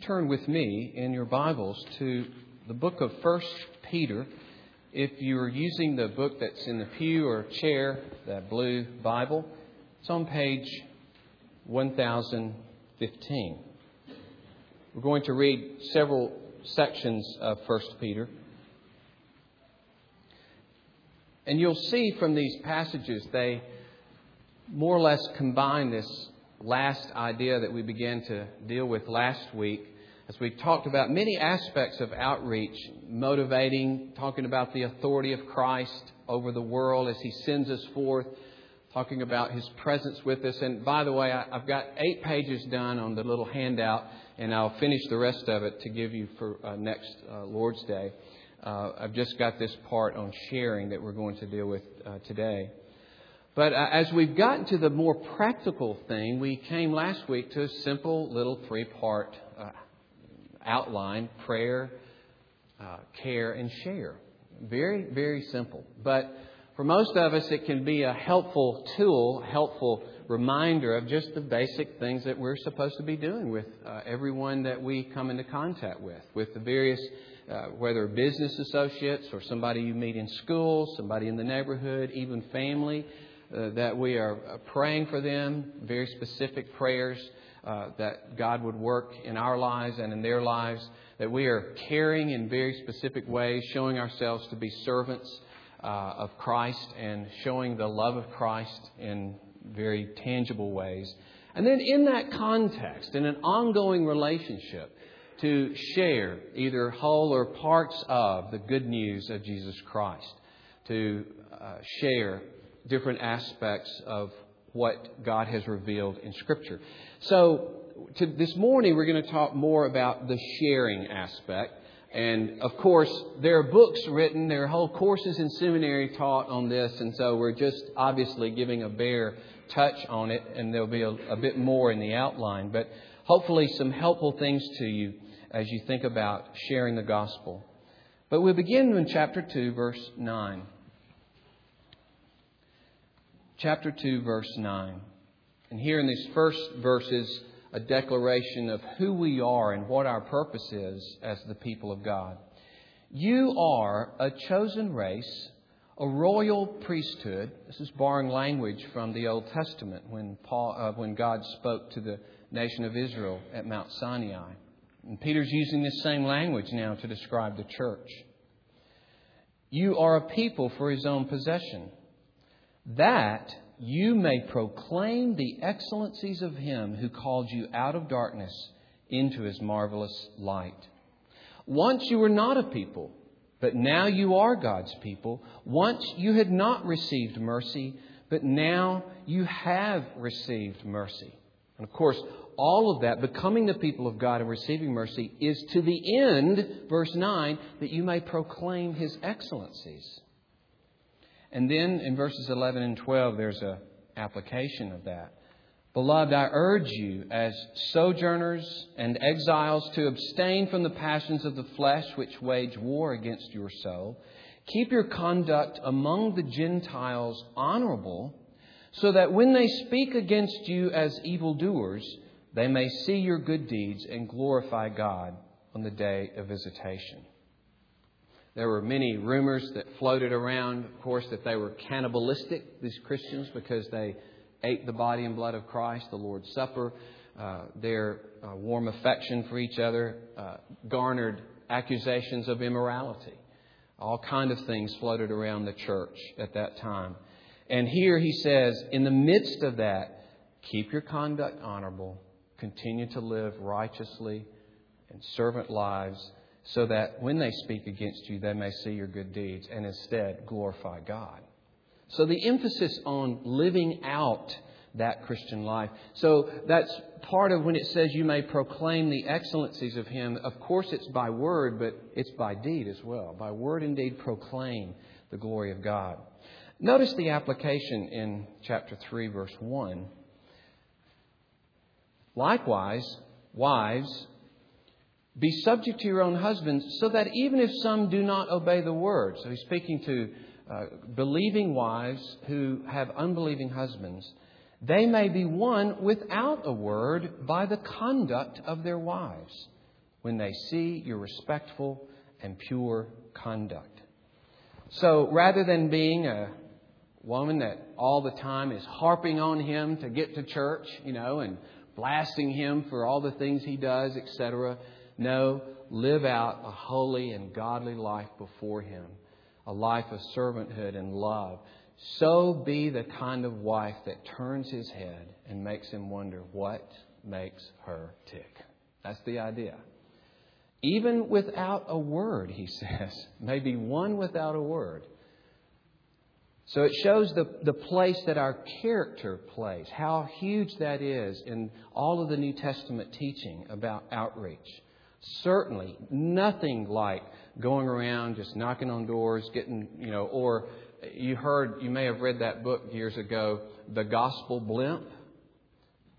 turn with me in your Bibles to the book of 1 Peter. If you're using the book that's in the pew or chair, that blue Bible, it's on page 1015. We're going to read several sections of 1 Peter. And you'll see from these passages, they more or less combine this last idea that we began to deal with last week as we talked about many aspects of outreach, motivating, talking about the authority of Christ over the world as He sends us forth, talking about His presence with us. And by the way, I've got eight pages done on the little handout, and I'll finish the rest of it to give you for uh, next uh, Lord's Day. Uh, I've just got this part on sharing that we're going to deal with uh, today. But uh, as we've gotten to the more practical thing, we came last week to a simple little three part uh, outline prayer, uh, care, and share. Very, very simple. But for most of us, it can be a helpful tool, helpful reminder of just the basic things that we're supposed to be doing with uh, everyone that we come into contact with, with the various, uh, whether business associates or somebody you meet in school, somebody in the neighborhood, even family uh, that we are uh, praying for them, very specific prayers uh, that God would work in our lives and in their lives, that we are caring in very specific ways, showing ourselves to be servants uh, of Christ and showing the love of Christ in very tangible ways. And then in that context, in an ongoing relationship, to share either whole or parts of the good news of Jesus Christ, to uh, share different aspects of what God has revealed in Scripture. So, to, this morning we're going to talk more about the sharing aspect. And of course, there are books written, there are whole courses in seminary taught on this, and so we're just obviously giving a bare touch on it, and there'll be a, a bit more in the outline. But hopefully, some helpful things to you as you think about sharing the gospel. But we begin in chapter 2, verse 9 chapter 2, verse 9. And here in these first verses, a declaration of who we are and what our purpose is as the people of God. You are a chosen race, a royal priesthood. This is borrowing language from the Old Testament when, Paul, uh, when God spoke to the nation of Israel at Mount Sinai. And Peter's using this same language now to describe the church. You are a people for his own possession that you may proclaim the excellencies of him who called you out of darkness into his marvelous light. Once you were not a people, but now you are God's people. Once you had not received mercy, but now you have received mercy. And of course, all of that, becoming the people of God and receiving mercy, is to the end, verse 9, that you may proclaim his excellencies. And then in verses 11 and 12, there's an application of that. Beloved, I urge you, as sojourners and exiles, to abstain from the passions of the flesh which wage war against your soul. Keep your conduct among the Gentiles honorable, so that when they speak against you as evildoers, they may see your good deeds and glorify God on the day of visitation. There were many rumors that floated around, of course, that they were cannibalistic, these Christians, because they ate the body and blood of Christ, the Lord's Supper. Uh, their uh, warm affection for each other uh, garnered accusations of immorality. All kind of things floated around the church at that time. And here he says, in the midst of that, keep your conduct honorable, continue to live righteously and servant lives so that when they speak against you, they may see your good deeds and instead glorify God. So the emphasis on living out that Christian life. So that's part of when it says you may proclaim the excellencies of Him. Of course, it's by word, but it's by deed as well. By word and deed, proclaim the glory of God. Notice the application in chapter 3, verse 1. Likewise, wives, be subject to your own husbands, so that even if some do not obey the word, so he's speaking to uh, believing wives who have unbelieving husbands, they may be won without a word by the conduct of their wives. when they see your respectful and pure conduct. So rather than being a woman that all the time is harping on him to get to church, you know, and blasting him for all the things he does, etc., no, live out a holy and godly life before him, a life of servanthood and love. So be the kind of wife that turns his head and makes him wonder what makes her tick. That's the idea. Even without a word, he says, maybe won without a word. So it shows the, the place that our character plays, how huge that is in all of the New Testament teaching about outreach. Certainly nothing like going around just knocking on doors, getting, you know, or you heard, you may have read that book years ago, The Gospel Blimp,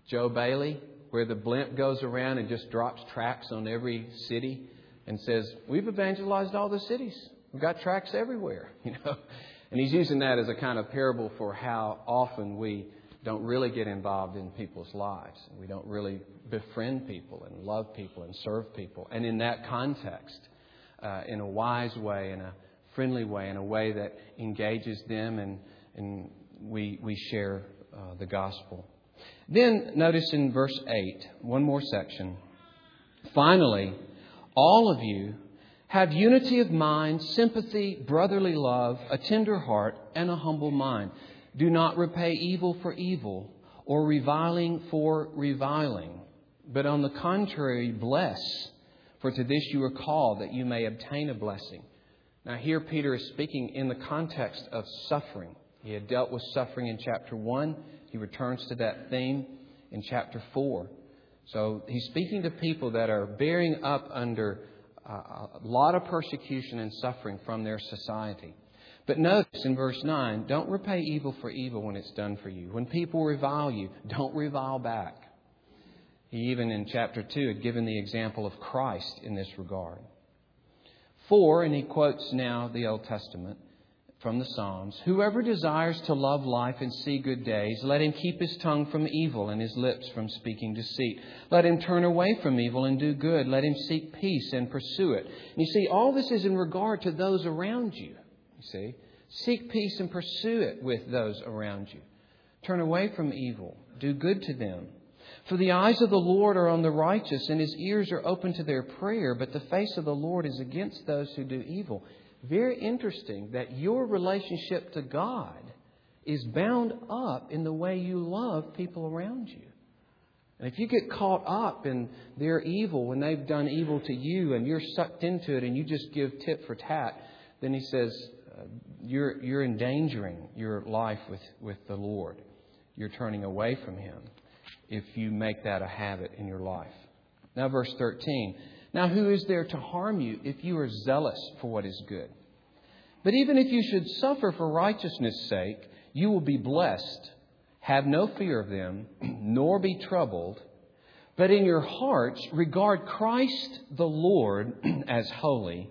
Joe Bayly, where the blimp goes around and just drops tracts on every city and says, We've evangelized all the cities. We've got tracts everywhere, you know. And he's using that as a kind of parable for how often we don't really get involved in people's lives. We don't really befriend people and love people and serve people. And in that context, uh, in a wise way, in a friendly way, in a way that engages them and, and we, we share uh, the gospel. Then notice in verse 8, one more section. Finally, all of you have unity of mind, sympathy, brotherly love, a tender heart, and a humble mind. Do not repay evil for evil or reviling for reviling, but on the contrary, bless, for to this you are called, that you may obtain a blessing. Now, here Peter is speaking in the context of suffering. He had dealt with suffering in chapter 1. He returns to that theme in chapter 4. So he's speaking to people that are bearing up under uh, a lot of persecution and suffering from their society. But notice in verse 9 don't repay evil for evil when it's done for you. When people revile you, don't revile back. He even in chapter 2 had given the example of Christ in this regard. For, and he quotes now the Old Testament, from the Psalms Whoever desires to love life and see good days, let him keep his tongue from evil and his lips from speaking deceit. Let him turn away from evil and do good. Let him seek peace and pursue it. And you see, all this is in regard to those around you. You see, seek peace and pursue it with those around you. Turn away from evil. Do good to them. For the eyes of the Lord are on the righteous, and his ears are open to their prayer, but the face of the Lord is against those who do evil very interesting that your relationship to God is bound up in the way you love people around you. And if you get caught up in their evil when they've done evil to you and you're sucked into it and you just give tit for tat, then he says you're, you're endangering your life with, with the Lord. You're turning away from Him if you make that a habit in your life. Now, verse 13. Now, who is there to harm you if you are zealous for what is good? But even if you should suffer for righteousness' sake, you will be blessed. Have no fear of them, nor be troubled, but in your hearts regard Christ the Lord as holy,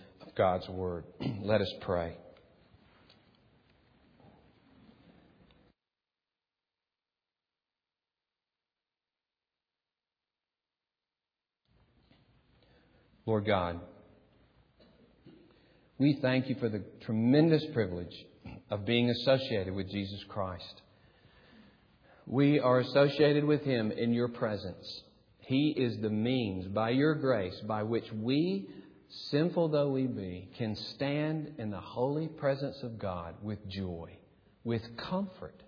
God's Word. Let us pray. Lord God, we thank you for the tremendous privilege of being associated with Jesus Christ. We are associated with Him in your presence. He is the means, by your grace, by which we, sinful though we be, can stand in the holy presence of God with joy, with comfort,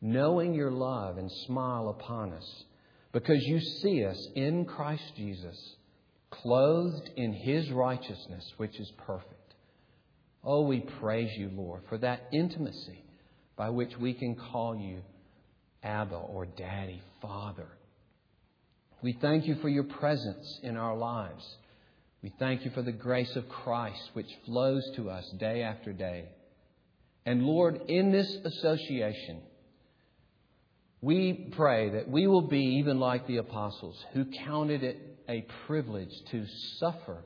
knowing your love and smile upon us, because you see us in Christ Jesus clothed in His righteousness, which is perfect. Oh, we praise you, Lord, for that intimacy by which we can call you Abba or Daddy, Father. We thank you for your presence in our lives. We thank you for the grace of Christ which flows to us day after day. And Lord, in this association, we pray that we will be even like the apostles who counted it a privilege to suffer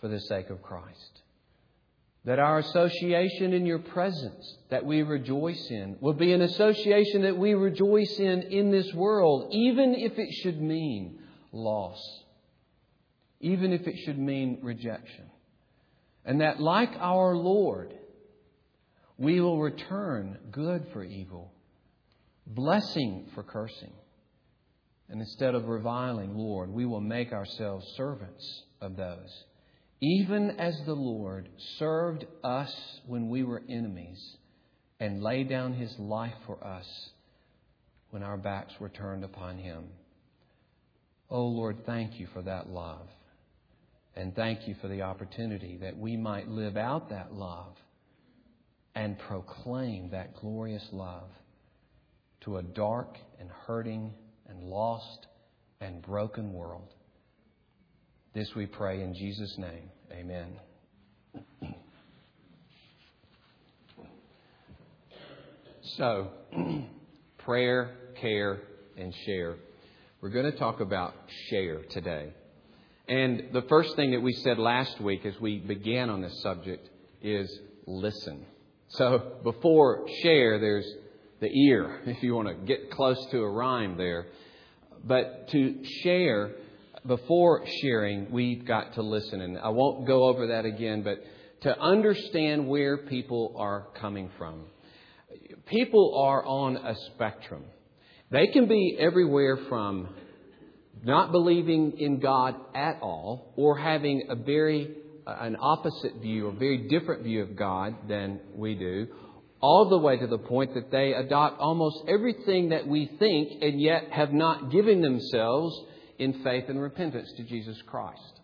for the sake of Christ. That our association in your presence that we rejoice in will be an association that we rejoice in in this world, even if it should mean loss, even if it should mean rejection. And that, like our Lord, we will return good for evil, blessing for cursing. And instead of reviling, Lord, we will make ourselves servants of those even as the Lord served us when we were enemies and laid down his life for us when our backs were turned upon him. Oh Lord, thank you for that love. And thank you for the opportunity that we might live out that love and proclaim that glorious love to a dark and hurting and lost and broken world. This we pray in Jesus' name. Amen. So, prayer, care, and share. We're going to talk about share today. And the first thing that we said last week as we began on this subject is listen. So, before share, there's the ear, if you want to get close to a rhyme there. But to share, before sharing, we've got to listen. And I won't go over that again, but to understand where people are coming from. People are on a spectrum. They can be everywhere from not believing in God at all or having a very uh, an opposite view, a very different view of God than we do, all the way to the point that they adopt almost everything that we think and yet have not given themselves in faith and repentance to Jesus Christ.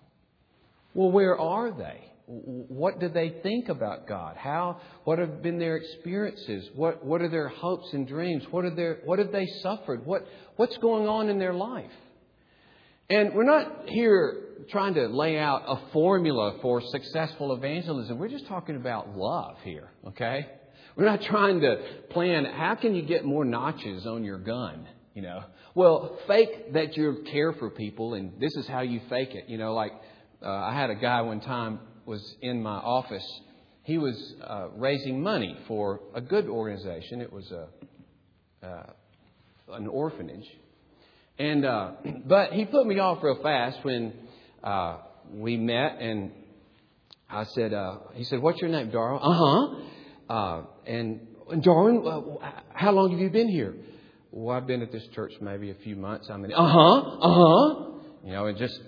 Well, where are they? What do they think about God? How, what have been their experiences? What, what are their hopes and dreams? What, are their, what have they suffered? What, what's going on in their life? And we're not here trying to lay out a formula for successful evangelism. We're just talking about love here, okay? We're not trying to plan how can you get more notches on your gun, you know? Well, fake that you care for people, and this is how you fake it. You know, like uh, I had a guy one time was in my office. He was uh, raising money for a good organization. It was a uh, an orphanage, and uh, but he put me off real fast when uh, we met, and I said, uh, he said, "What's your name, Darwin?" Uh huh. Uh And Darwin, how long have you been here? well, I've been at this church maybe a few months. I'm in. uh huh, uh huh. You know, and just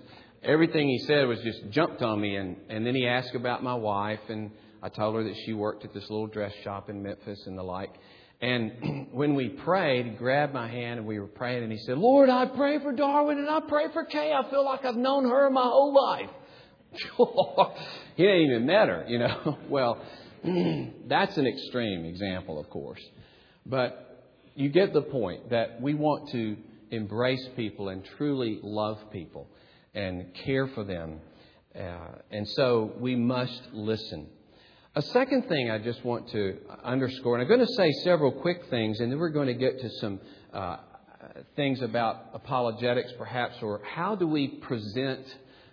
everything he said was just jumped on me. And, and then he asked about my wife, and I told her that she worked at this little dress shop in Memphis and the like. And when we prayed, he grabbed my hand and we were praying, and he said, Lord, I pray for Darwin and I pray for Kay. I feel like I've known her my whole life. he didn't even met her, you know. well, that's an extreme example, of course. But you get the point that we want to embrace people and truly love people and care for them. Uh, and so we must listen. A second thing I just want to underscore, and I'm going to say several quick things, and then we're going to get to some uh, things about apologetics, perhaps, or how do we present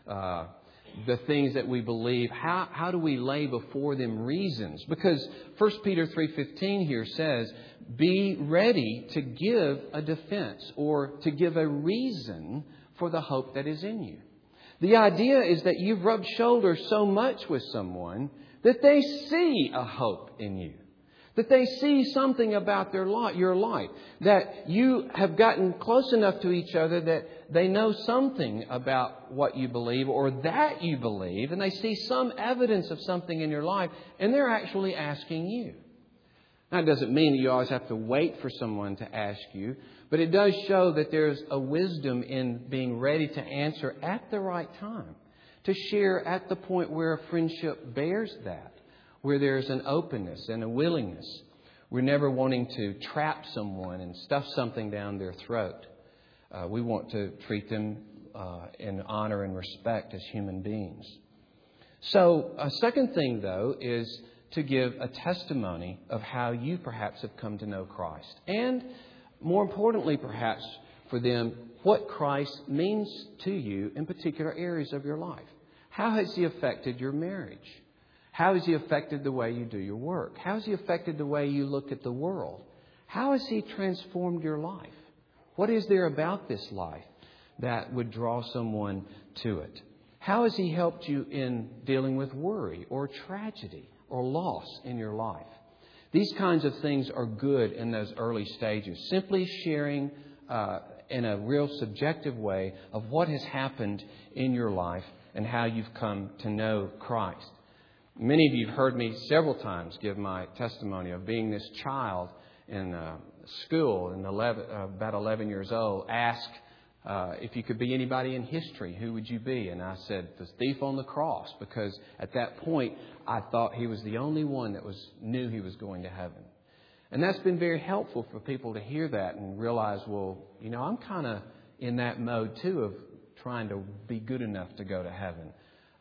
uh, the things that we believe? How, how do we lay before them reasons? Because 1 Peter 3.15 here says, be ready to give a defense or to give a reason for the hope that is in you. The idea is that you've rubbed shoulders so much with someone that they see a hope in you. That they see something about their life, your life. That you have gotten close enough to each other that they know something about what you believe or that you believe, and they see some evidence of something in your life, and they're actually asking you. Now, it doesn't mean that you always have to wait for someone to ask you, but it does show that there's a wisdom in being ready to answer at the right time, to share at the point where a friendship bears that, where there's an openness and a willingness. We're never wanting to trap someone and stuff something down their throat. Uh, we want to treat them uh, in honor and respect as human beings. So, a second thing, though, is to give a testimony of how you perhaps have come to know Christ. And more importantly, perhaps for them, what Christ means to you in particular areas of your life. How has He affected your marriage? How has He affected the way you do your work? How has He affected the way you look at the world? How has He transformed your life? What is there about this life that would draw someone to it? How has He helped you in dealing with worry or tragedy or loss in your life? These kinds of things are good in those early stages. Simply sharing uh, in a real subjective way of what has happened in your life and how you've come to know Christ. Many of you have heard me several times give my testimony of being this child in uh, school, and 11, uh, about 11 years old, ask uh, if you could be anybody in history, who would you be? And I said, the thief on the cross, because at that point I thought he was the only one that was knew he was going to heaven. And that's been very helpful for people to hear that and realize, well, you know, I'm kind of in that mode too of trying to be good enough to go to heaven.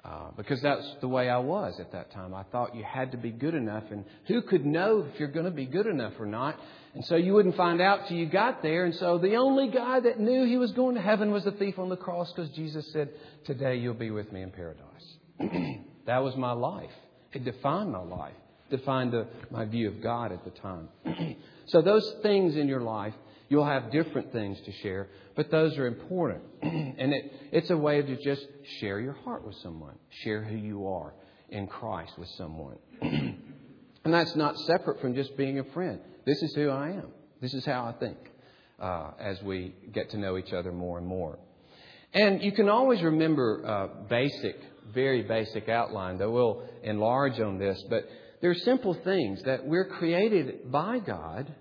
Uh, because that's the way I was at that time. I thought you had to be good enough, and who could know if you're going to be good enough or not? And so you wouldn't find out till you got there. And so the only guy that knew he was going to heaven was the thief on the cross because Jesus said, Today you'll be with me in paradise. that was my life. It defined my life, defined the, my view of God at the time. so those things in your life You'll have different things to share, but those are important. and it, it's a way to just share your heart with someone, share who you are in Christ with someone. and that's not separate from just being a friend. This is who I am, this is how I think uh, as we get to know each other more and more. And you can always remember uh, basic, very basic outline, though we'll enlarge on this, but there are simple things that we're created by God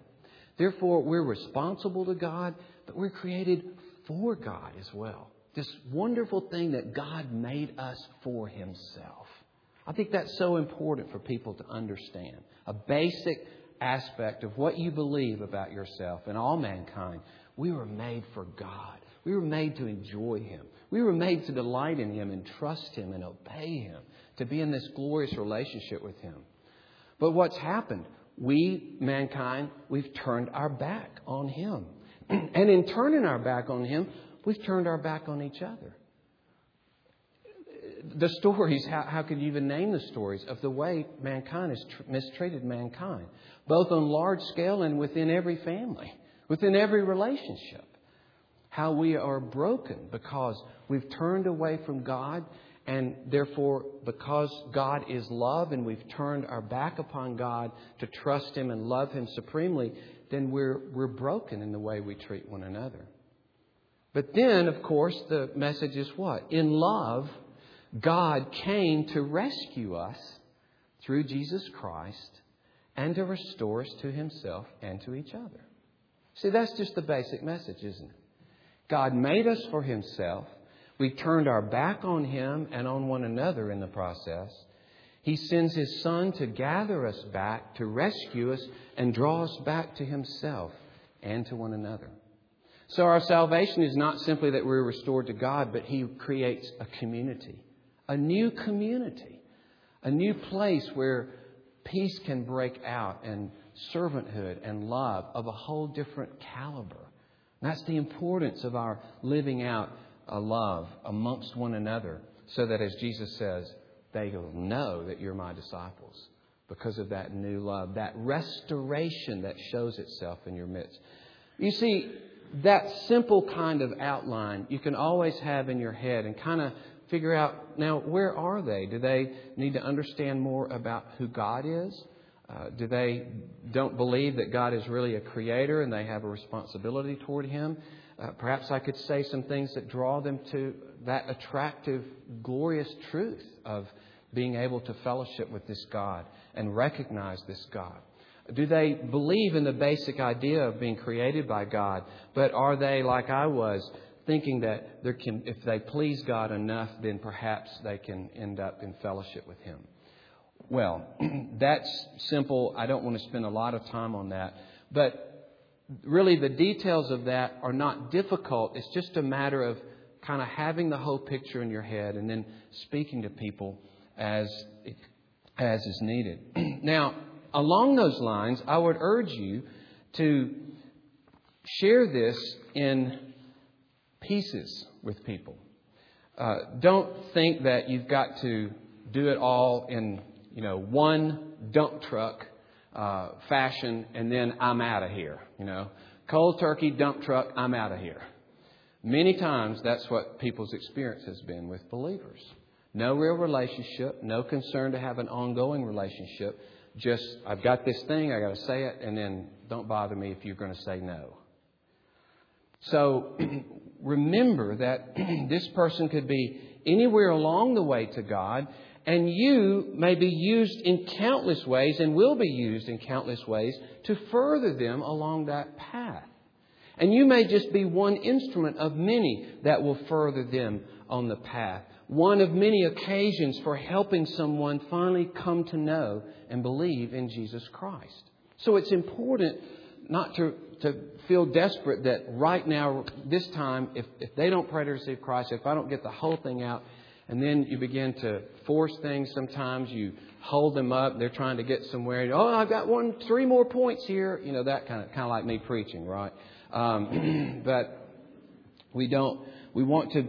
Therefore, we're responsible to God, but we're created for God as well. This wonderful thing that God made us for Himself. I think that's so important for people to understand. A basic aspect of what you believe about yourself and all mankind. We were made for God. We were made to enjoy Him. We were made to delight in Him and trust Him and obey Him, to be in this glorious relationship with Him. But what's happened? We, mankind, we've turned our back on Him. and in turning our back on Him, we've turned our back on each other. The stories, how, how could you even name the stories of the way mankind has tr- mistreated mankind, both on large scale and within every family, within every relationship? How we are broken because we've turned away from God and therefore, because God is love and we've turned our back upon God to trust Him and love Him supremely, then we're, we're broken in the way we treat one another. But then, of course, the message is what? In love, God came to rescue us through Jesus Christ and to restore us to Himself and to each other. See, that's just the basic message, isn't it? God made us for Himself. We turned our back on Him and on one another in the process. He sends His Son to gather us back, to rescue us, and draw us back to Himself and to one another. So our salvation is not simply that we're restored to God, but He creates a community, a new community, a new place where peace can break out and servanthood and love of a whole different caliber. That's the importance of our living out a love amongst one another so that, as Jesus says, they will know that you're my disciples because of that new love, that restoration that shows itself in your midst. You see, that simple kind of outline you can always have in your head and kind of figure out now where are they? Do they need to understand more about who God is? Uh, do they don't believe that God is really a creator and they have a responsibility toward Him? Uh, perhaps I could say some things that draw them to that attractive, glorious truth of being able to fellowship with this God and recognize this God. Do they believe in the basic idea of being created by God, but are they, like I was, thinking that can, if they please God enough, then perhaps they can end up in fellowship with Him? Well, that's simple. I don't want to spend a lot of time on that. But really the details of that are not difficult. It's just a matter of kind of having the whole picture in your head and then speaking to people as, as is needed. now, along those lines, I would urge you to share this in pieces with people. Uh, don't think that you've got to do it all in you know one dump truck uh, fashion and then I'm out of here. You know, cold turkey dump truck, I'm out of here. Many times that's what people's experience has been with believers. No real relationship, no concern to have an ongoing relationship. Just, I've got this thing, I've got to say it, and then don't bother me if you're going to say no. So remember that this person could be anywhere along the way to God, and you may be used in countless ways and will be used in countless ways to further them along that path. And you may just be one instrument of many that will further them on the path. One of many occasions for helping someone finally come to know and believe in Jesus Christ. So it's important not to, to feel desperate that right now, this time, if, if they don't pray to receive Christ, if I don't get the whole thing out, and then you begin to force things sometimes, you hold them up, they're trying to get somewhere. Oh, I've got one, three more points here. You know, that kind of, kind of like me preaching, right? Um, but we don't, we want to,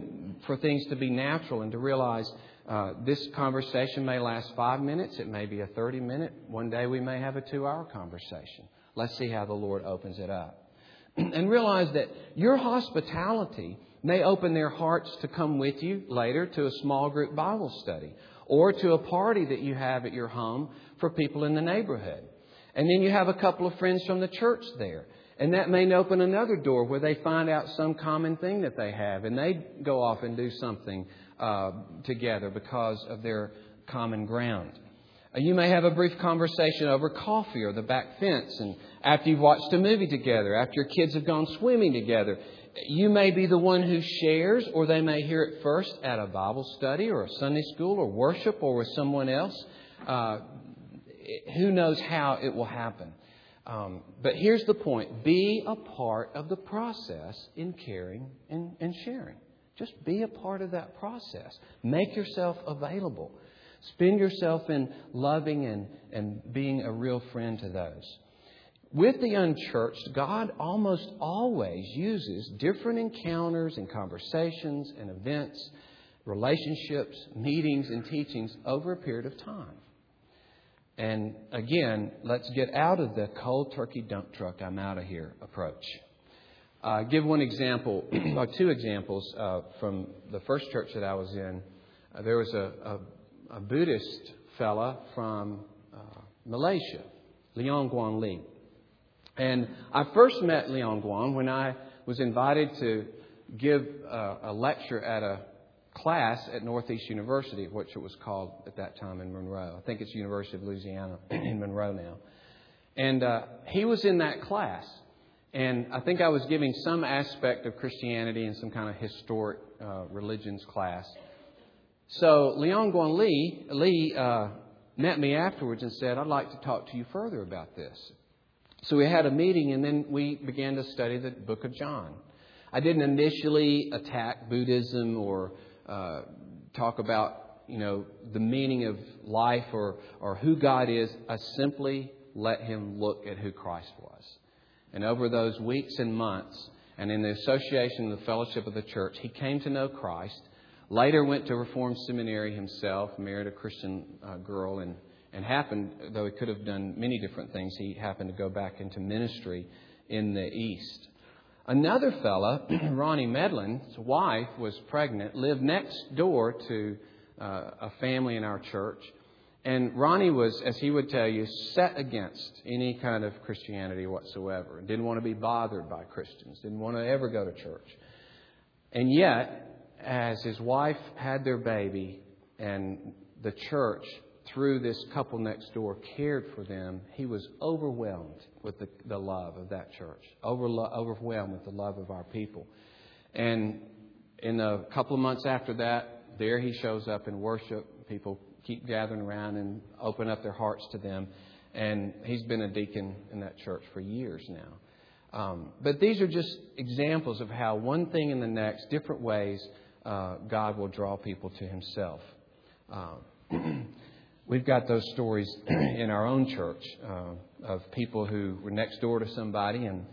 for things to be natural and to realize uh, this conversation may last five minutes. It may be a 30 minute. One day we may have a two hour conversation. Let's see how the Lord opens it up. And realize that your hospitality may open their hearts to come with you later to a small group Bible study or to a party that you have at your home for people in the neighborhood. And then you have a couple of friends from the church there. And that may open another door where they find out some common thing that they have and they go off and do something uh, together because of their common ground. Uh, you may have a brief conversation over coffee or the back fence, and after you've watched a movie together, after your kids have gone swimming together, you may be the one who shares, or they may hear it first at a Bible study or a Sunday school or worship or with someone else. Uh, who knows how it will happen? Um, but here's the point be a part of the process in caring and, and sharing. Just be a part of that process. Make yourself available. Spend yourself in loving and, and being a real friend to those. With the unchurched, God almost always uses different encounters and conversations and events, relationships, meetings, and teachings over a period of time. And again, let's get out of the cold turkey dump truck, I'm out of here approach. Uh, give one example, or two examples uh, from the first church that I was in. Uh, there was a, a, a, Buddhist fella from uh, Malaysia, Leon Guan Li. And I first met Leon Guan when I was invited to give a, a lecture at a class at Northeast University, which it was called at that time in Monroe. I think it's University of Louisiana in Monroe now. And uh, he was in that class. And I think I was giving some aspect of Christianity in some kind of historic uh, religions class. So Leon Guan Li, Lee uh, met me afterwards and said, I'd like to talk to you further about this. So we had a meeting and then we began to study the book of John. I didn't initially attack Buddhism or uh, talk about, you know, the meaning of life or, or who God is. I simply let him look at who Christ was. And over those weeks and months, and in the association of the fellowship of the church, he came to know Christ. Later went to Reformed Seminary himself, married a Christian uh, girl, and, and happened, though he could have done many different things, he happened to go back into ministry in the East. Another fella, Ronnie Medlin's wife was pregnant, lived next door to uh, a family in our church. And Ronnie was, as he would tell you, set against any kind of Christianity whatsoever. Didn't want to be bothered by Christians. Didn't want to ever go to church. And yet, as his wife had their baby and the church through this couple next door cared for them, he was overwhelmed with the, the love of that church, Over, overwhelmed with the love of our people. And in a couple of months after that, there he shows up in worship. People keep gathering around and open up their hearts to them. And he's been a deacon in that church for years now. Um, but these are just examples of how one thing and the next, different ways, uh, God will draw people to Himself. Uh, we've got those stories in our own church uh, of people who were next door to somebody and,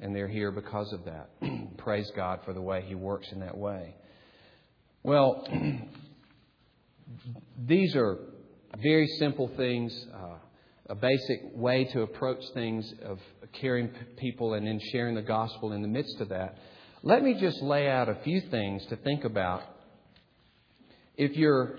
and they're here because of that. Praise God for the way He works in that way. Well, these are very simple things. Uh, a basic way to approach things of caring people and then sharing the gospel in the midst of that. Let me just lay out a few things to think about. If you're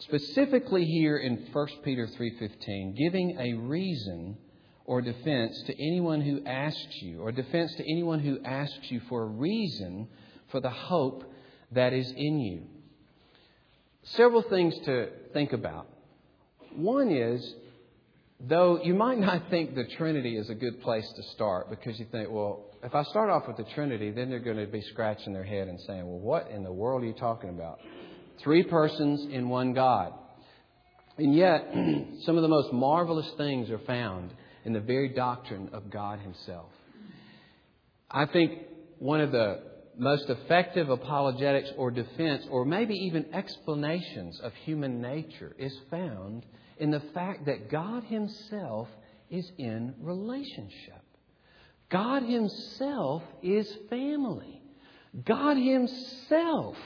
specifically here in 1 Peter 3:15, giving a reason or defense to anyone who asks you, or defense to anyone who asks you for a reason for the hope that is in you. Several things to think about. One is Though you might not think the Trinity is a good place to start because you think, well, if I start off with the Trinity, then they're going to be scratching their head and saying, well, what in the world are you talking about? Three persons in one God. And yet, some of the most marvelous things are found in the very doctrine of God Himself. I think one of the most effective apologetics or defense, or maybe even explanations of human nature, is found in the fact that God Himself is in relationship. God Himself is family. God Himself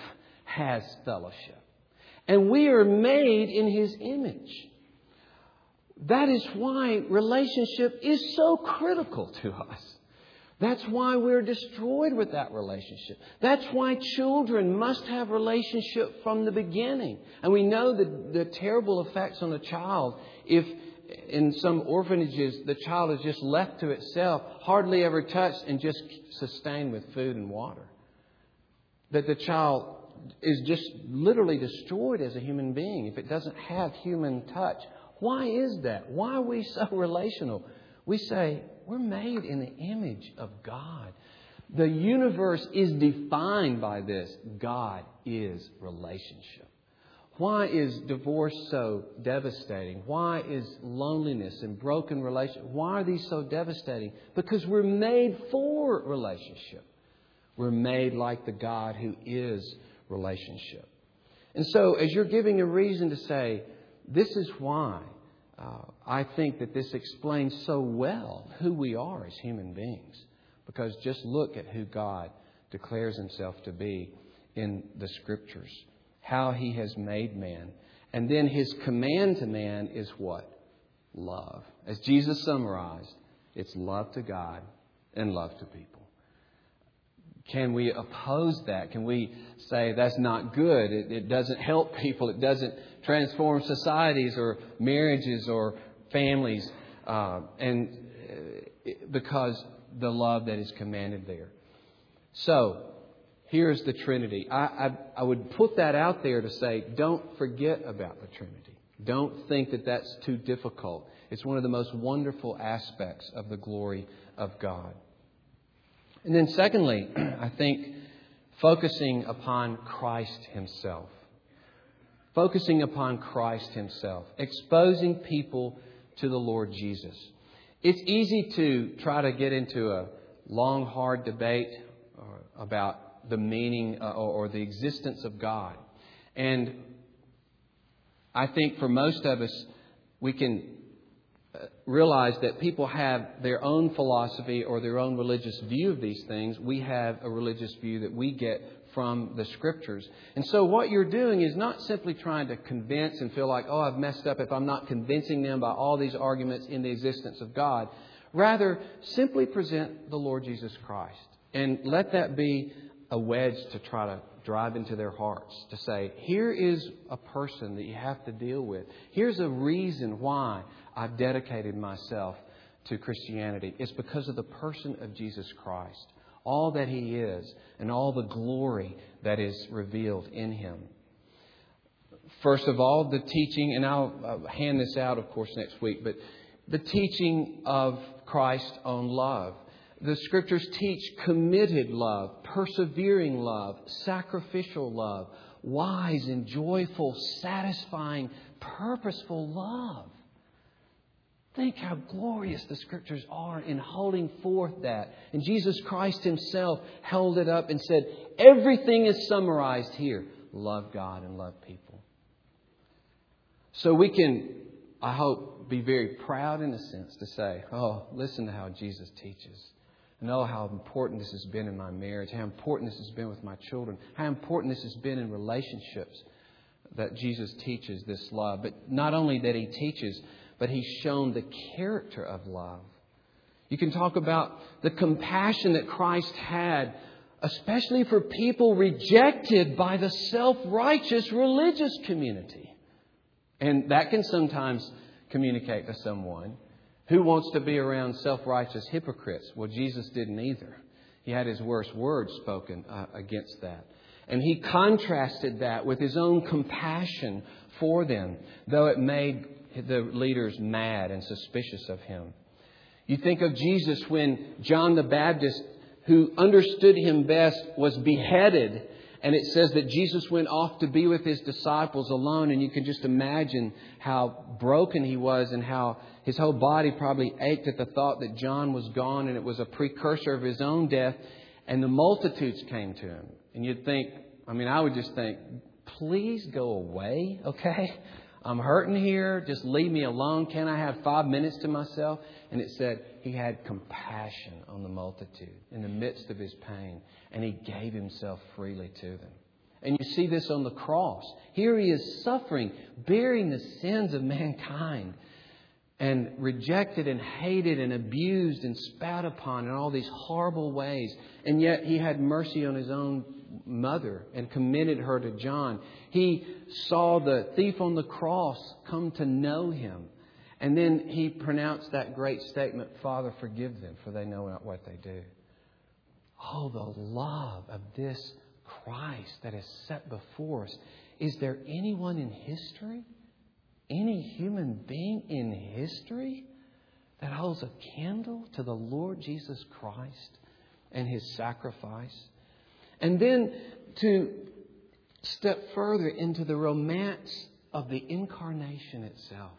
has fellowship. And we are made in His image. That is why relationship is so critical to us. That's why we're destroyed with that relationship. That's why children must have relationship from the beginning. And we know the, the terrible effects on a child if in some orphanages the child is just left to itself, hardly ever touched, and just sustained with food and water. That the child is just literally destroyed as a human being if it doesn't have human touch. Why is that? Why are we so relational? We say, we're made in the image of God. The universe is defined by this God is relationship. Why is divorce so devastating? Why is loneliness and broken relationship? Why are these so devastating? Because we're made for relationship. We're made like the God who is relationship. And so, as you're giving a reason to say, this is why, uh, I think that this explains so well who we are as human beings. Because just look at who God declares himself to be in the scriptures, how he has made man. And then his command to man is what? Love. As Jesus summarized, it's love to God and love to people. Can we oppose that? Can we say that's not good? It, it doesn't help people. It doesn't transform societies or marriages or families. Uh, and uh, because the love that is commanded there. So, here's the Trinity. I, I, I would put that out there to say, don't forget about the Trinity. Don't think that that's too difficult. It's one of the most wonderful aspects of the glory of God. And then, secondly, I think focusing upon Christ Himself. Focusing upon Christ Himself. Exposing people to the Lord Jesus. It's easy to try to get into a long, hard debate uh, about the meaning uh, or the existence of God. And I think for most of us, we can realize that people have their own philosophy or their own religious view of these things. We have a religious view that we get from the scriptures. And so what you're doing is not simply trying to convince and feel like, oh, I've messed up if I'm not convincing them by all these arguments in the existence of God. Rather, simply present the Lord Jesus Christ and let that be a wedge to try to drive into their hearts to say, here is a person that you have to deal with. Here's a reason why I've dedicated myself to Christianity. It's because of the person of Jesus Christ, all that He is, and all the glory that is revealed in Him. First of all, the teaching, and I'll hand this out, of course, next week, but the teaching of Christ on love. The scriptures teach committed love, persevering love, sacrificial love, wise and joyful, satisfying, purposeful love. Think how glorious the scriptures are in holding forth that. And Jesus Christ himself held it up and said, Everything is summarized here. Love God and love people. So we can, I hope, be very proud in a sense to say, Oh, listen to how Jesus teaches. And oh, how important this has been in my marriage, how important this has been with my children, how important this has been in relationships that Jesus teaches this love. But not only that he teaches, but he's shown the character of love. You can talk about the compassion that Christ had, especially for people rejected by the self righteous religious community. And that can sometimes communicate to someone who wants to be around self righteous hypocrites. Well, Jesus didn't either. He had his worst words spoken uh, against that. And he contrasted that with his own compassion for them, though it made the leaders mad and suspicious of him. You think of Jesus when John the Baptist, who understood him best, was beheaded. And it says that Jesus went off to be with his disciples alone. And you can just imagine how broken he was and how his whole body probably ached at the thought that John was gone and it was a precursor of his own death. And the multitudes came to him. And you'd think, I mean, I would just think, please go away, okay? I'm hurting here. Just leave me alone. Can I have five minutes to myself? And it said he had compassion on the multitude in the midst of his pain, and he gave himself freely to them. And you see this on the cross. Here he is suffering, bearing the sins of mankind, and rejected and hated and abused and spat upon in all these horrible ways. And yet he had mercy on his own mother and commended her to John. He saw the thief on the cross come to know him. And then he pronounced that great statement Father, forgive them, for they know not what they do. Oh, the love of this Christ that is set before us. Is there anyone in history, any human being in history, that holds a candle to the Lord Jesus Christ and his sacrifice? And then to step further into the romance of the incarnation itself,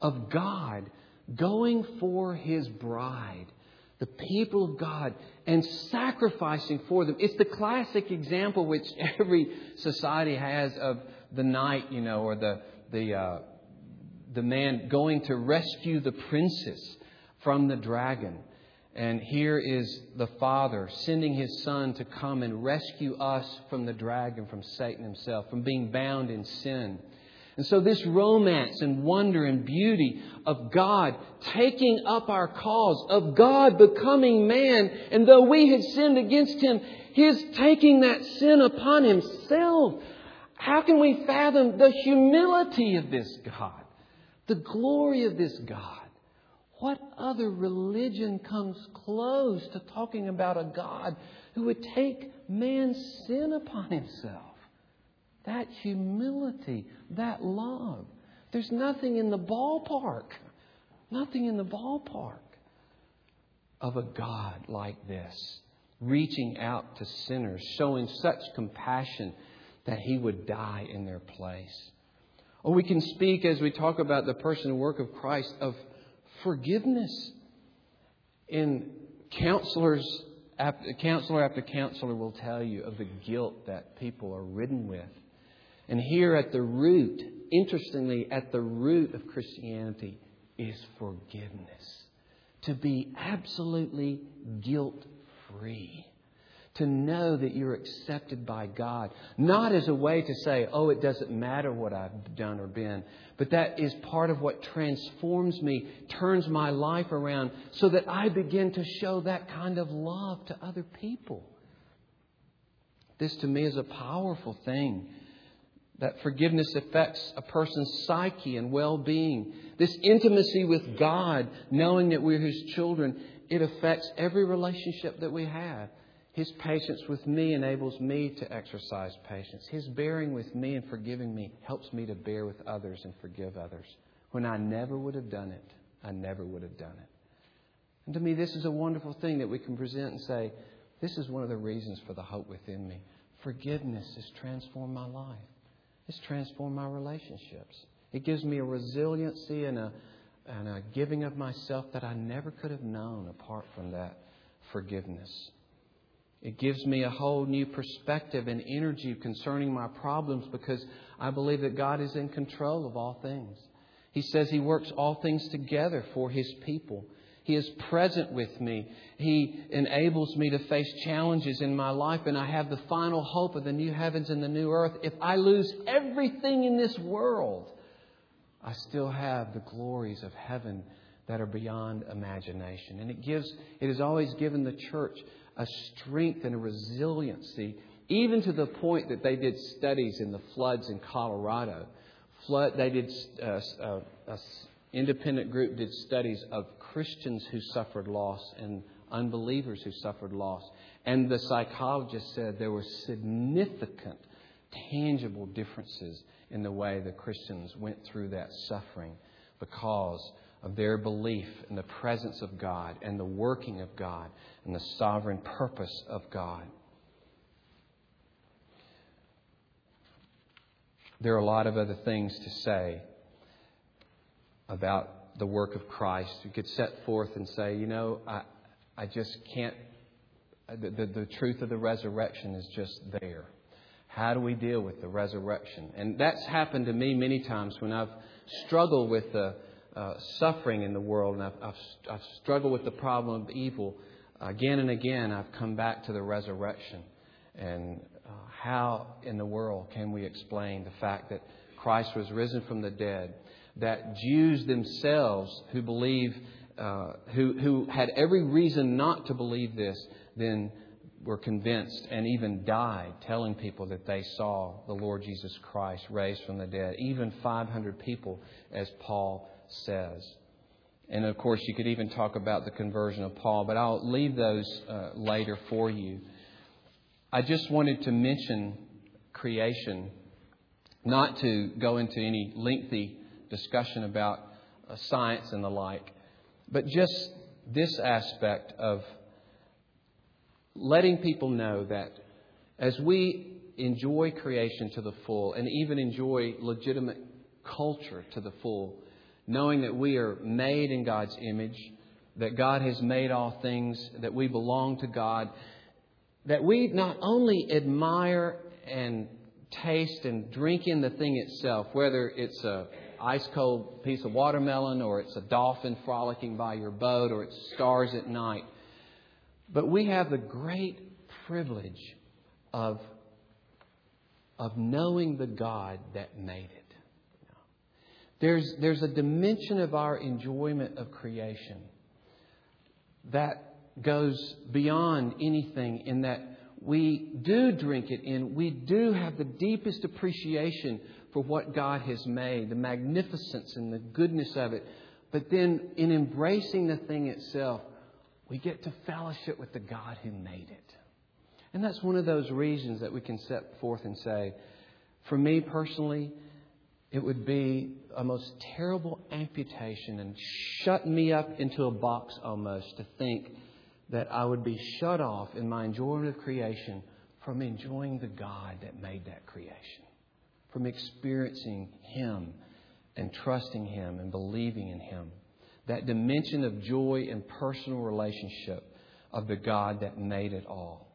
of God going for his bride, the people of God, and sacrificing for them. It's the classic example which every society has of the knight, you know, or the, the, uh, the man going to rescue the princess from the dragon. And here is the Father sending His Son to come and rescue us from the dragon, from Satan himself, from being bound in sin. And so, this romance and wonder and beauty of God taking up our cause, of God becoming man, and though we had sinned against Him, His taking that sin upon Himself. How can we fathom the humility of this God, the glory of this God? What other religion comes close to talking about a God who would take man's sin upon himself? That humility, that love. There's nothing in the ballpark, nothing in the ballpark of a God like this, reaching out to sinners, showing such compassion that he would die in their place. Or we can speak as we talk about the person and work of Christ of forgiveness. In counselors, counselor after counselor will tell you of the guilt that people are ridden with. And here at the root, interestingly, at the root of Christianity is forgiveness. To be absolutely guilt free to know that you're accepted by God. Not as a way to say, oh, it doesn't matter what I've done or been, but that is part of what transforms me, turns my life around, so that I begin to show that kind of love to other people. This to me is a powerful thing. That forgiveness affects a person's psyche and well being. This intimacy with God, knowing that we're His children, it affects every relationship that we have. His patience with me enables me to exercise patience. His bearing with me and forgiving me helps me to bear with others and forgive others. When I never would have done it, I never would have done it. And to me, this is a wonderful thing that we can present and say, this is one of the reasons for the hope within me. Forgiveness has transformed my life, it's transformed my relationships. It gives me a resiliency and a, and a giving of myself that I never could have known apart from that forgiveness. It gives me a whole new perspective and energy concerning my problems because I believe that God is in control of all things. He says He works all things together for His people. He is present with me. He enables me to face challenges in my life, and I have the final hope of the new heavens and the new earth. If I lose everything in this world, I still have the glories of heaven that are beyond imagination. And it gives, it has always given the church a strength and a resiliency, even to the point that they did studies in the floods in Colorado. Flood, they did, uh, uh, a independent group did studies of Christians who suffered loss and unbelievers who suffered loss. And the psychologist said there were significant, tangible differences in the way the Christians went through that suffering because of their belief in the presence of God and the working of God and the sovereign purpose of God. There are a lot of other things to say about the work of Christ. You could set forth and say, you know, I, I just can't, the, the, the truth of the resurrection is just there. How do we deal with the resurrection? And that's happened to me many times when I've struggled with the uh, suffering in the world and I've, I've, I've, struggled with the problem of evil. Again and again, I've come back to the resurrection. And uh, how in the world can we explain the fact that Christ was risen from the dead? That Jews themselves who believe, uh, who, who had every reason not to believe this, then were convinced and even died telling people that they saw the Lord Jesus Christ raised from the dead. Even 500 people, as Paul says. And of course, you could even talk about the conversion of Paul, but I'll leave those uh, later for you. I just wanted to mention creation, not to go into any lengthy discussion about uh, science and the like, but just this aspect of letting people know that as we enjoy creation to the full and even enjoy legitimate culture to the full, knowing that we are made in God's image, that God has made all things, that we belong to God, that we not only admire and taste and drink in the thing itself, whether it's a ice cold piece of watermelon or it's a dolphin frolicking by your boat or it's stars at night, but we have the great privilege of, of knowing the God that made it. There's, there's a dimension of our enjoyment of creation that goes beyond anything in that we do drink it in. We do have the deepest appreciation for what God has made, the magnificence and the goodness of it. But then in embracing the thing itself, we get to fellowship with the God who made it. And that's one of those reasons that we can set forth and say, for me personally, it would be a most terrible amputation and shut me up into a box almost to think that I would be shut off in my enjoyment of creation from enjoying the God that made that creation, from experiencing Him and trusting Him and believing in Him that dimension of joy and personal relationship of the God that made it all.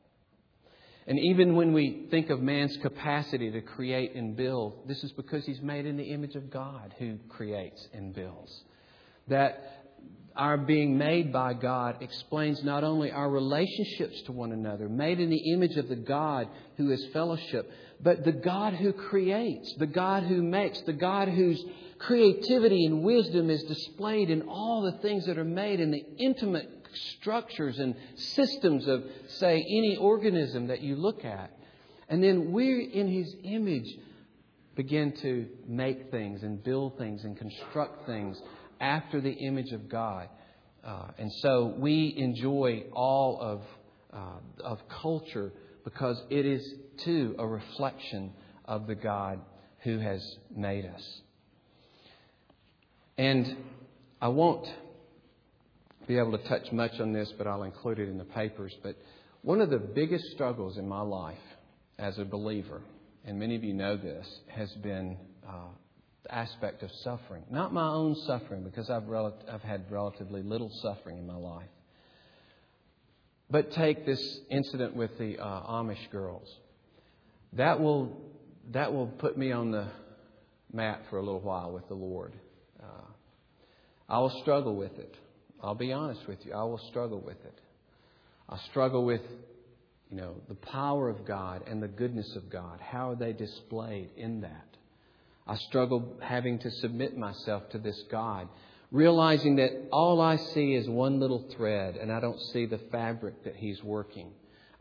And even when we think of man's capacity to create and build, this is because he's made in the image of God who creates and builds. That our being made by God explains not only our relationships to one another, made in the image of the God who is fellowship, but the God who creates, the God who makes, the God whose creativity and wisdom is displayed in all the things that are made in the intimate structures and systems of, say, any organism that you look at. And then we, in His image, begin to make things and build things and construct things after the image of God. Uh, and so we enjoy all of, uh, of culture because it is, too, a reflection of the God who has made us. And I won't be able to touch much on this, but I'll include it in the papers. But one of the biggest struggles in my life as a believer, and many of you know this, has been uh, aspect of suffering. Not my own suffering, because I've, rel- I've had relatively little suffering in my life. But take this incident with the uh, Amish girls. That will, that will put me on the mat for a little while with the Lord. Uh, I will struggle with it. I'll be honest with you. I will struggle with it. I struggle with, you know, the power of God and the goodness of God. How are they displayed in that? I struggle having to submit myself to this God, realizing that all I see is one little thread and I don't see the fabric that He's working.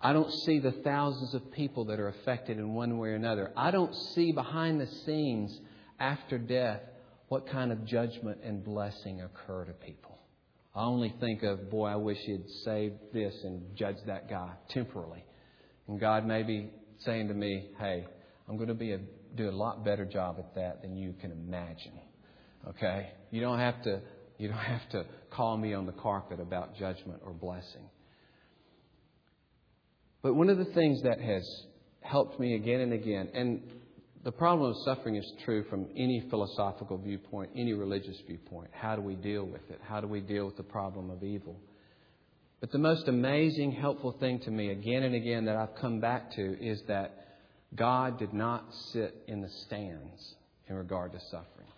I don't see the thousands of people that are affected in one way or another. I don't see behind the scenes after death what kind of judgment and blessing occur to people. I only think of, boy, I wish He'd saved this and judged that guy temporarily. And God may be saying to me, hey, I'm going to be a, do a lot better job at that than you can imagine. Okay? You don't have to you don't have to call me on the carpet about judgment or blessing. But one of the things that has helped me again and again, and the problem of suffering is true from any philosophical viewpoint, any religious viewpoint. How do we deal with it? How do we deal with the problem of evil? But the most amazing, helpful thing to me again and again that I've come back to is that God did not sit in the stands in regard to suffering.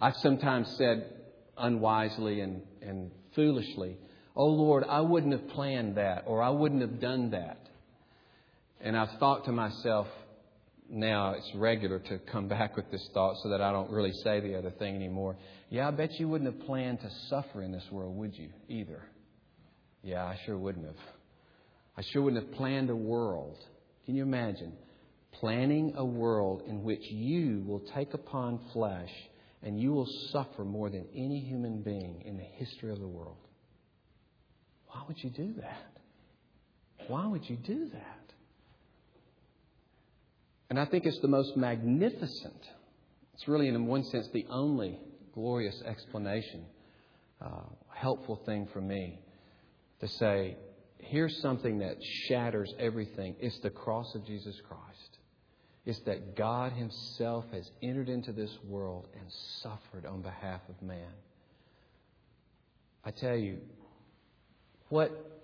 I've sometimes said unwisely and, and foolishly, Oh Lord, I wouldn't have planned that or I wouldn't have done that. And I've thought to myself, now it's regular to come back with this thought so that I don't really say the other thing anymore. Yeah, I bet you wouldn't have planned to suffer in this world, would you? Either. Yeah, I sure wouldn't have. I sure wouldn't have planned a world. Can you imagine? Planning a world in which you will take upon flesh and you will suffer more than any human being in the history of the world. Why would you do that? Why would you do that? And I think it's the most magnificent, it's really, in one sense, the only glorious explanation, uh, helpful thing for me to say, here's something that shatters everything. It's the cross of Jesus Christ. It's that God Himself has entered into this world and suffered on behalf of man. I tell you, what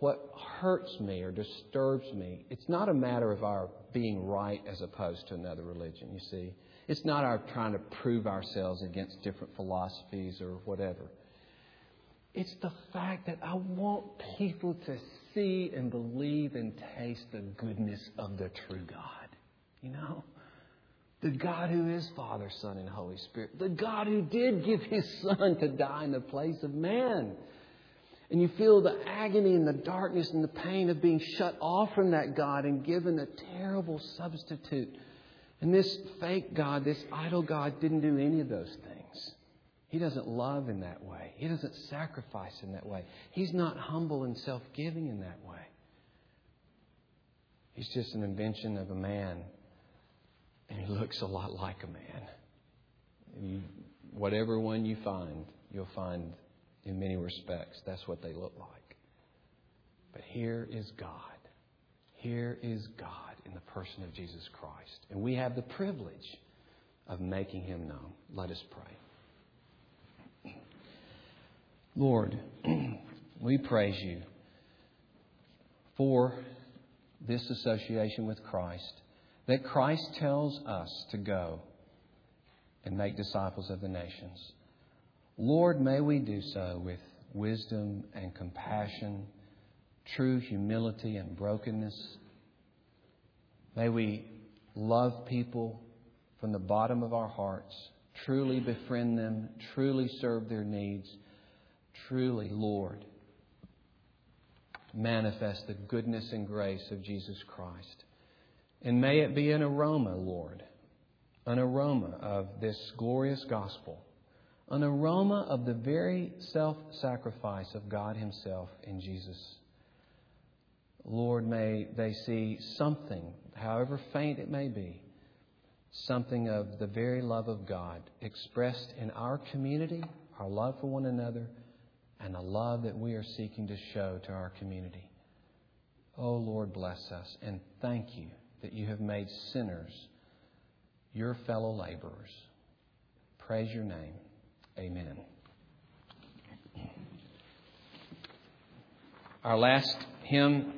what hurts me or disturbs me, it's not a matter of our being right as opposed to another religion, you see. It's not our trying to prove ourselves against different philosophies or whatever. It's the fact that I want people to see and believe and taste the goodness of the true God. You know? The God who is Father, Son, and Holy Spirit. The God who did give His Son to die in the place of man. And you feel the agony and the darkness and the pain of being shut off from that God and given a terrible substitute. And this fake God, this idol God, didn't do any of those things. He doesn't love in that way. He doesn't sacrifice in that way. He's not humble and self giving in that way. He's just an invention of a man. And he looks a lot like a man. Whatever one you find, you'll find in many respects. That's what they look like. But here is God. Here is God in the person of Jesus Christ. And we have the privilege of making him known. Let us pray. Lord, we praise you for this association with Christ, that Christ tells us to go and make disciples of the nations. Lord, may we do so with wisdom and compassion, true humility and brokenness. May we love people from the bottom of our hearts, truly befriend them, truly serve their needs, truly, Lord, manifest the goodness and grace of Jesus Christ. And may it be an aroma, Lord, an aroma of this glorious gospel an aroma of the very self sacrifice of God Himself in Jesus. Lord, may they see something, however faint it may be, something of the very love of God expressed in our community, our love for one another, and the love that we are seeking to show to our community. Oh, Lord, bless us, and thank you that you have made sinners your fellow laborers. praise your name. Amen. Our last hymn